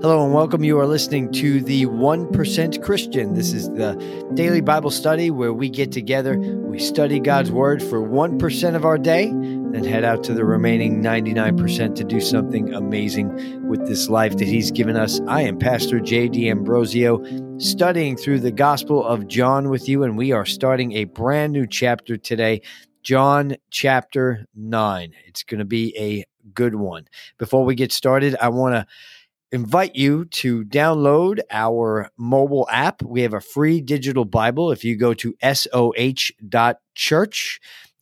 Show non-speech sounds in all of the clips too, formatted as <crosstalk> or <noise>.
Hello and welcome. You are listening to the 1% Christian. This is the daily Bible study where we get together, we study God's Word for 1% of our day, then head out to the remaining 99% to do something amazing with this life that He's given us. I am Pastor Jay DiAmbrosio, studying through the Gospel of John with you, and we are starting a brand new chapter today. John chapter 9. It's going to be a good one. Before we get started, I want to invite you to download our mobile app. We have a free digital Bible. If you go to soh.church,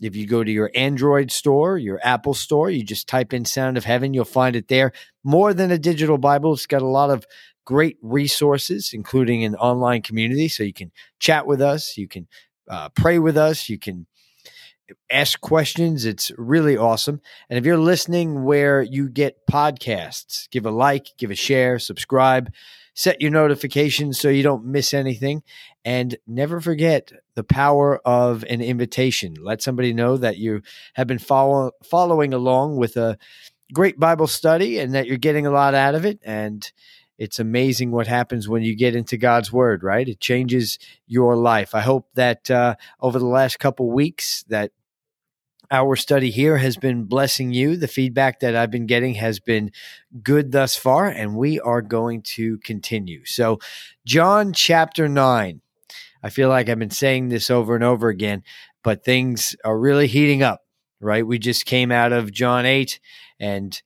if you go to your Android store, your Apple store, you just type in Sound of Heaven, you'll find it there. More than a digital Bible, it's got a lot of great resources, including an online community. So you can chat with us, you can uh, pray with us, you can ask questions. It's really awesome. And if you're listening where you get podcasts, give a like, give a share, subscribe, set your notifications so you don't miss anything. And never forget the power of an invitation. Let somebody know that you have been follow, following along with a great Bible study and that you're getting a lot out of it. And it's amazing what happens when you get into God's word, right? It changes your life. I hope that uh, over the last couple weeks that our study here has been blessing you. The feedback that I've been getting has been good thus far, and we are going to continue. So, John chapter 9. I feel like I've been saying this over and over again, but things are really heating up, right? We just came out of John 8, and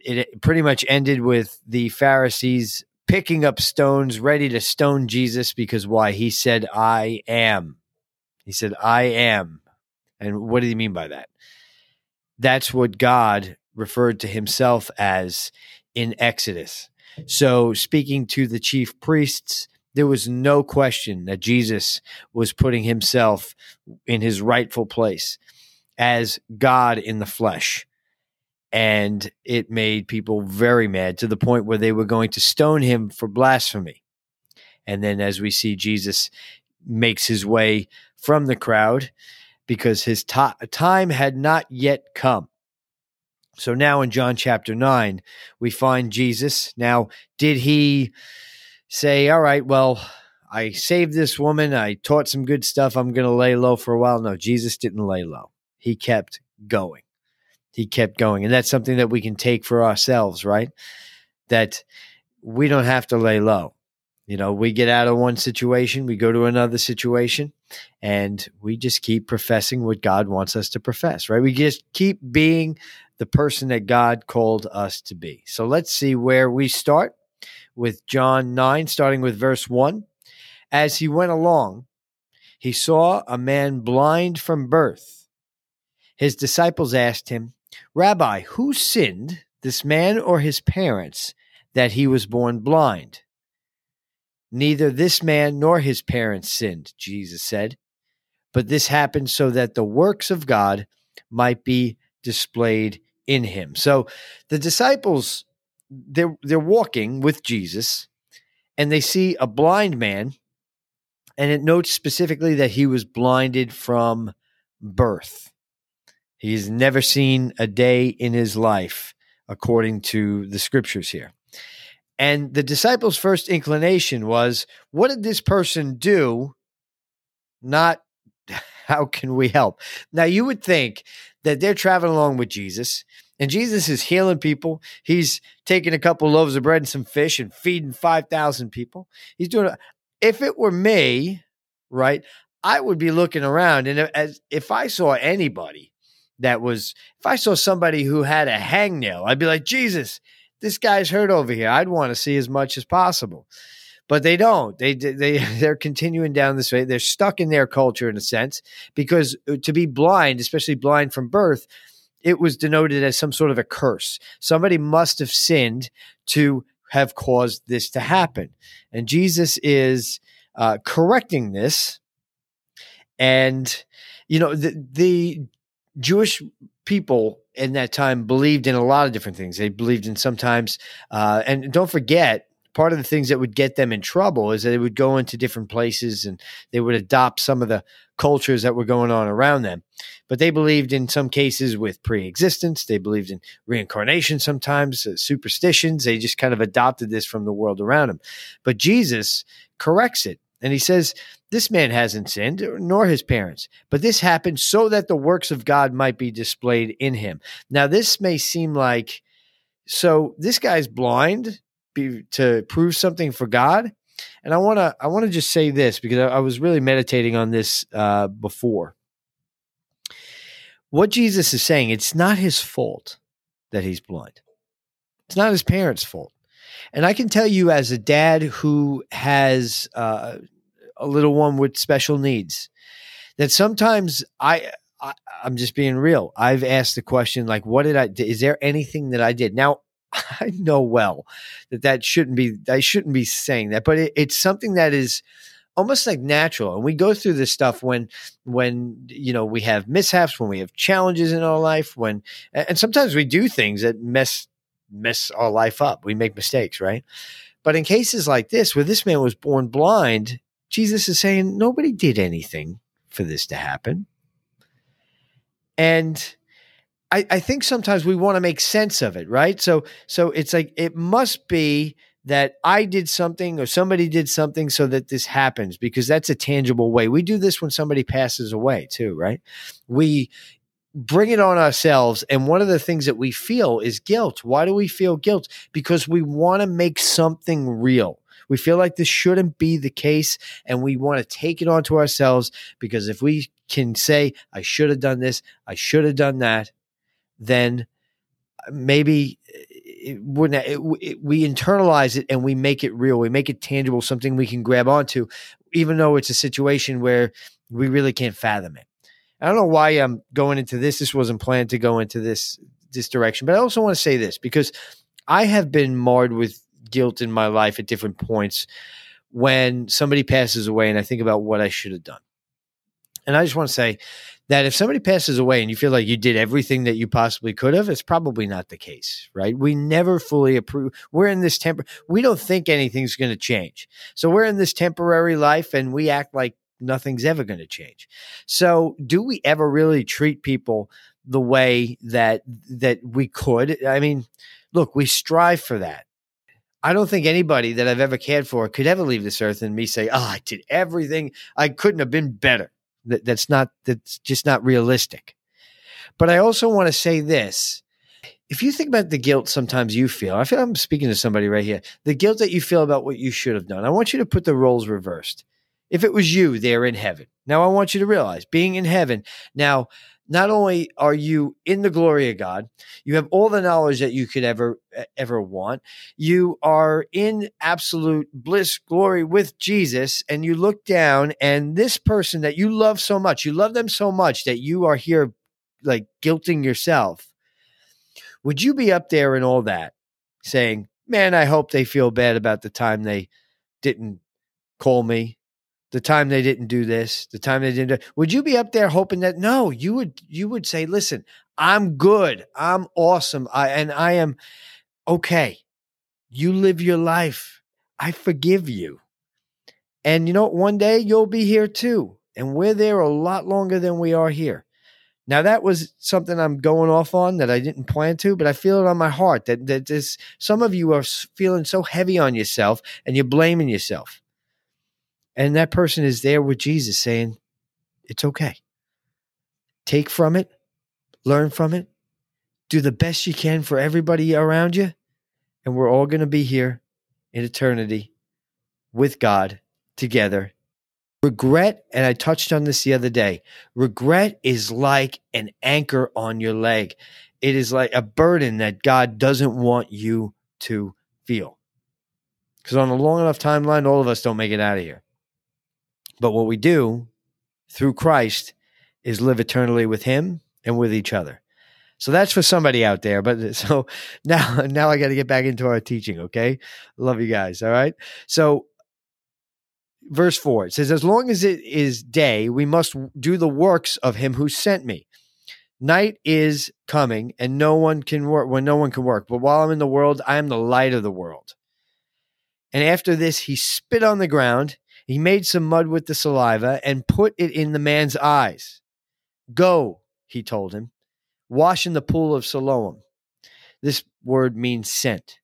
it pretty much ended with the Pharisees picking up stones, ready to stone Jesus because why? He said, I am. He said, I am. And what did he mean by that? That's what God referred to himself as in Exodus. So, speaking to the chief priests, there was no question that Jesus was putting himself in his rightful place as God in the flesh. And it made people very mad to the point where they were going to stone him for blasphemy. And then, as we see, Jesus makes his way from the crowd because his time had not yet come. So now in John chapter 9, we find Jesus. Now, did he say, All right, well, I saved this woman. I taught some good stuff. I'm going to lay low for a while. No, Jesus didn't lay low. He kept going. He kept going. And that's something that we can take for ourselves, right? That we don't have to lay low. You know, we get out of one situation, we go to another situation, and we just keep professing what God wants us to profess, right? We just keep being the person that God called us to be. So let's see where we start with John 9, starting with verse 1. As he went along, he saw a man blind from birth. His disciples asked him, Rabbi, who sinned, this man or his parents, that he was born blind? Neither this man nor his parents sinned, Jesus said, but this happened so that the works of God might be displayed in him. So the disciples they're they're walking with Jesus and they see a blind man and it notes specifically that he was blinded from birth. He's never seen a day in his life according to the scriptures here. And the disciples' first inclination was, what did this person do? Not <laughs> how can we help? Now, you would think that they're traveling along with Jesus and Jesus is healing people. He's taking a couple loaves of bread and some fish and feeding 5,000 people. He's doing it. If it were me, right, I would be looking around. And as if I saw anybody that was, if I saw somebody who had a hangnail, I'd be like, Jesus, this guy's hurt over here. I'd want to see as much as possible. But they don't. They they <laughs> they're continuing down this way. They're stuck in their culture in a sense because uh, to be blind, especially blind from birth, it was denoted as some sort of a curse. Somebody must have sinned to have caused this to happen. And Jesus is uh, correcting this. And, you know, the, the Jewish people in that time believed in a lot of different things. They believed in sometimes, uh, and don't forget, part of the things that would get them in trouble is that they would go into different places and they would adopt some of the cultures that were going on around them. But they believed in some cases with pre existence, they believed in reincarnation sometimes, uh, superstitions. They just kind of adopted this from the world around them. But Jesus corrects it and he says, This man hasn't sinned, nor his parents, but this happened so that the works of God might be displayed in him. Now, this may seem like, so this guy's blind be, to prove something for God. And I want to I want to just say this because I, I, was really meditating on this uh, before. What Jesus is saying, it's not his fault that he's blind. It's not his parents' fault. And I can tell you, as a dad who has uh, a little one with special needs, that sometimes I, I I'm just being real. I've asked the question like, "What did I? Is there anything that I did?" Now <laughs> I know well that that shouldn't be. I shouldn't be saying that, but it, it's something that is almost like natural and we go through this stuff when when you know we have mishaps when we have challenges in our life when and sometimes we do things that mess mess our life up we make mistakes right but in cases like this where this man was born blind jesus is saying nobody did anything for this to happen and I, I think sometimes we want to make sense of it, right? So so it's like it must be that I did something or somebody did something so that this happens because that's a tangible way. We do this when somebody passes away too, right? We bring it on ourselves. And one of the things that we feel is guilt. Why do we feel guilt? Because we want to make something real. We feel like this shouldn't be the case, and we want to take it onto ourselves because if we can say, I should have done this, I should have done that, then uh, maybe uh, it wouldn't it, it, we internalize it and we make it real we make it tangible something we can grab onto even though it's a situation where we really can't fathom it i don't know why i'm going into this this wasn't planned to go into this this direction but i also want to say this because i have been marred with guilt in my life at different points when somebody passes away and i think about what i should have done and i just want to say that if somebody passes away and you feel like you did everything that you possibly could have, it's probably not the case, right? We never fully approve. We're in this temper. We don't think anything's going to change. So we're in this temporary life and we act like nothing's ever going to change. So do we ever really treat people the way that that we could? I mean, look, we strive for that. I don't think anybody that I've ever cared for could ever leave this earth and me say, "Oh, I did everything. I couldn't have been better." That, that's not that's just not realistic. But I also want to say this. If you think about the guilt sometimes you feel, I feel I'm speaking to somebody right here. The guilt that you feel about what you should have done. I want you to put the roles reversed. If it was you there in heaven. Now I want you to realize being in heaven. Now not only are you in the glory of God, you have all the knowledge that you could ever ever want. You are in absolute bliss, glory with Jesus, and you look down, and this person that you love so much, you love them so much that you are here, like guilting yourself. Would you be up there and all that, saying, "Man, I hope they feel bad about the time they didn't call me the time they didn't do this, the time they didn't do, would you be up there hoping that no, you would you would say, listen, I'm good. I'm awesome. I and I am okay. You live your life. I forgive you. And you know, one day you'll be here too. And we're there a lot longer than we are here. Now that was something I'm going off on that I didn't plan to, but I feel it on my heart that that this some of you are feeling so heavy on yourself and you're blaming yourself. And that person is there with Jesus saying, It's okay. Take from it, learn from it, do the best you can for everybody around you. And we're all going to be here in eternity with God together. Regret, and I touched on this the other day, regret is like an anchor on your leg. It is like a burden that God doesn't want you to feel. Because on a long enough timeline, all of us don't make it out of here. But what we do through Christ is live eternally with Him and with each other. So that's for somebody out there. But <laughs> so now, now I got to get back into our teaching. Okay. Love you guys. All right. So verse four, it says, as long as it is day, we must do the works of him who sent me. Night is coming and no one can work when no one can work. But while I'm in the world, I am the light of the world. And after this, he spit on the ground. He made some mud with the saliva and put it in the man's eyes. Go, he told him, wash in the pool of Siloam. This word means sent.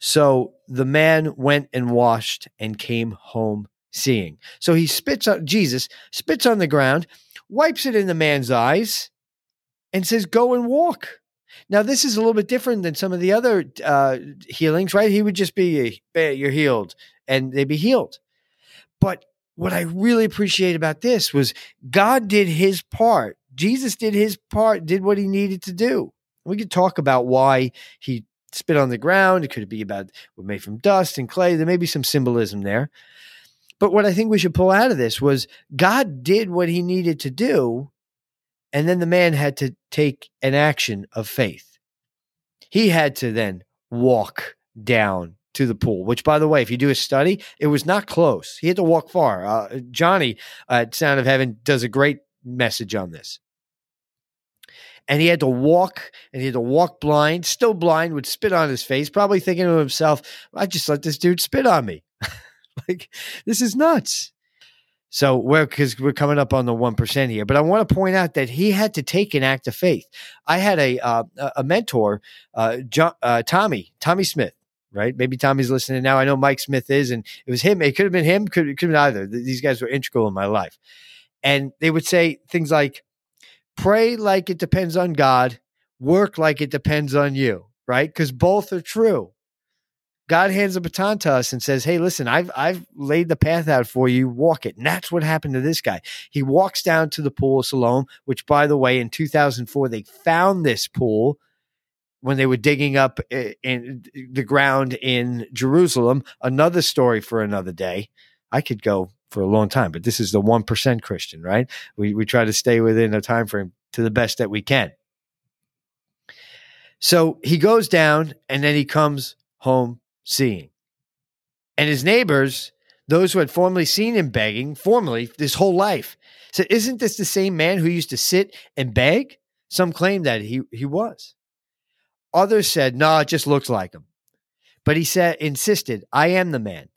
So the man went and washed and came home seeing. So he spits on Jesus, spits on the ground, wipes it in the man's eyes, and says, Go and walk. Now, this is a little bit different than some of the other uh, healings, right? He would just be, You're healed, and they'd be healed. But what I really appreciate about this was God did his part. Jesus did his part, did what he needed to do. We could talk about why he spit on the ground. It could be about we're made from dust and clay. There may be some symbolism there. But what I think we should pull out of this was God did what he needed to do, and then the man had to take an action of faith. He had to then walk down to the pool, which, by the way, if you do a study, it was not close. He had to walk far. Uh, Johnny at Sound of Heaven does a great message on this. And he had to walk, and he had to walk blind, still blind, would spit on his face, probably thinking to himself, I just let this dude spit on me. <laughs> like, this is nuts. So we're because we're coming up on the one percent here, but I want to point out that he had to take an act of faith. I had a uh, a mentor, uh, John, uh, Tommy Tommy Smith, right? Maybe Tommy's listening now. I know Mike Smith is, and it was him. It could have been him. Could could have been either. These guys were integral in my life, and they would say things like, "Pray like it depends on God, work like it depends on you." Right? Because both are true. God hands a baton to us and says, "Hey, listen, I've I've laid the path out for you. Walk it." And that's what happened to this guy. He walks down to the pool of Siloam, which, by the way, in 2004 they found this pool when they were digging up eh, in the ground in Jerusalem. Another story for another day. I could go for a long time, but this is the one percent Christian, right? We we try to stay within a time frame to the best that we can. So he goes down and then he comes home seeing. And his neighbors, those who had formerly seen him begging, formerly this whole life, said, Isn't this the same man who used to sit and beg? Some claim that he, he was. Others said, No, it just looks like him. But he said, insisted, I am the man.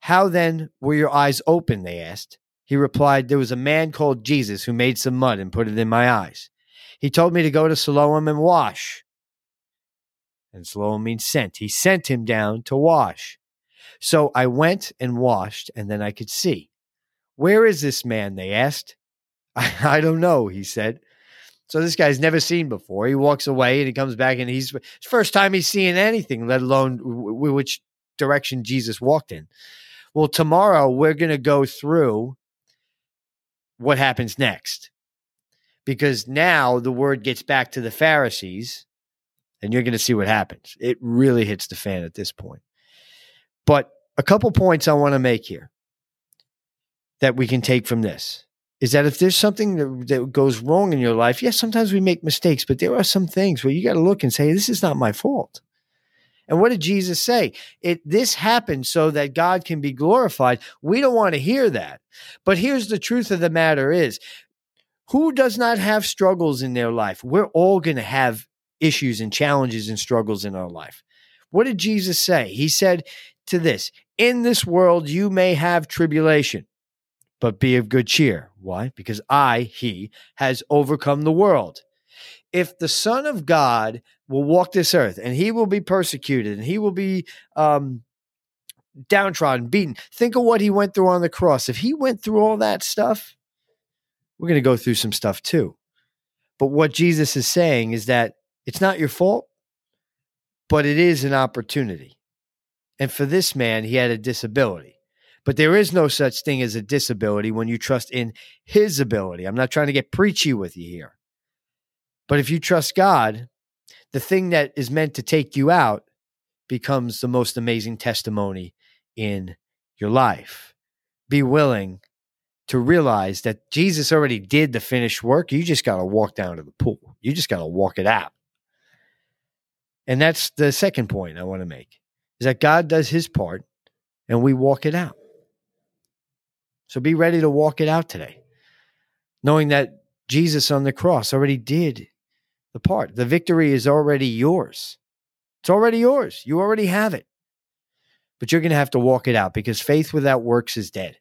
How then were your eyes open? They asked. He replied, There was a man called Jesus who made some mud and put it in my eyes. He told me to go to Siloam and wash and Siloam means sent. He sent him down to wash. So I went and washed, and then I could see. Where is this man? They asked. I, <laughs> I don't know, he said. So this guy's never seen before. He walks away and he comes back, and he's first time he's seeing anything, let alone w- which direction Jesus walked in. Well, tomorrow we're going to go through what happens next. Because now the word gets back to the Pharisees and you're going to see what happens. It really hits the fan at this point. But a couple points I want to make here that we can take from this is that if there's something that, that goes wrong in your life, yes, sometimes we make mistakes, but there are some things where you got to look and say, this is not my fault. And what did Jesus say? It this happened so that God can be glorified. We don't want to hear that. But here's the truth of the matter is who does not have struggles in their life? We're all going to have issues and challenges and struggles in our life. What did Jesus say? He said to this, In this world you may have tribulation, but be of good cheer. Why? Because I, He, has overcome the world. If the Son of God will walk this earth and He will be persecuted and He will be um, downtrodden, beaten, think of what He went through on the cross. If He went through all that stuff, we're going to go through some stuff too. But what Jesus is saying is that it's not your fault, but it is an opportunity. And for this man, he had a disability. But there is no such thing as a disability when you trust in his ability. I'm not trying to get preachy with you here. But if you trust God, the thing that is meant to take you out becomes the most amazing testimony in your life. Be willing to realize that Jesus already did the finished work. You just got to walk down to the pool, you just got to walk it out. And that's the second point I want to make is that God does his part and we walk it out. So be ready to walk it out today, knowing that Jesus on the cross already did the part. The victory is already yours. It's already yours. You already have it. but you're going to have to walk it out because faith without works is dead.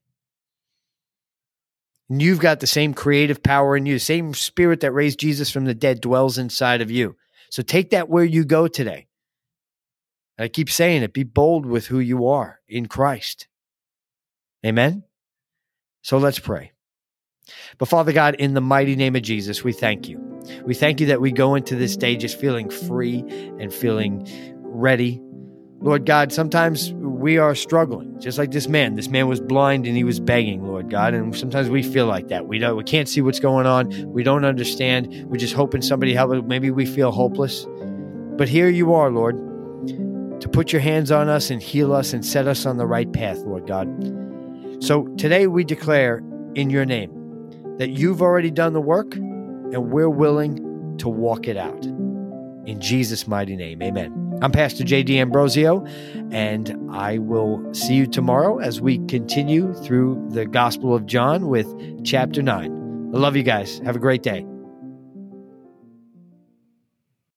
And you've got the same creative power in you, the same spirit that raised Jesus from the dead dwells inside of you. So take that where you go today. I keep saying it be bold with who you are in Christ. Amen. So let's pray. But Father God, in the mighty name of Jesus, we thank you. We thank you that we go into this day just feeling free and feeling ready. Lord God, sometimes we are struggling, just like this man. This man was blind and he was begging, Lord God, and sometimes we feel like that. We don't, we can't see what's going on. We don't understand. We're just hoping somebody help us. Maybe we feel hopeless. But here you are, Lord, to put your hands on us and heal us and set us on the right path, Lord God. So today we declare in your name that you've already done the work and we're willing to walk it out. In Jesus' mighty name, amen. I'm Pastor Jay DiAmbrosio, and I will see you tomorrow as we continue through the Gospel of John with chapter 9. I love you guys. Have a great day.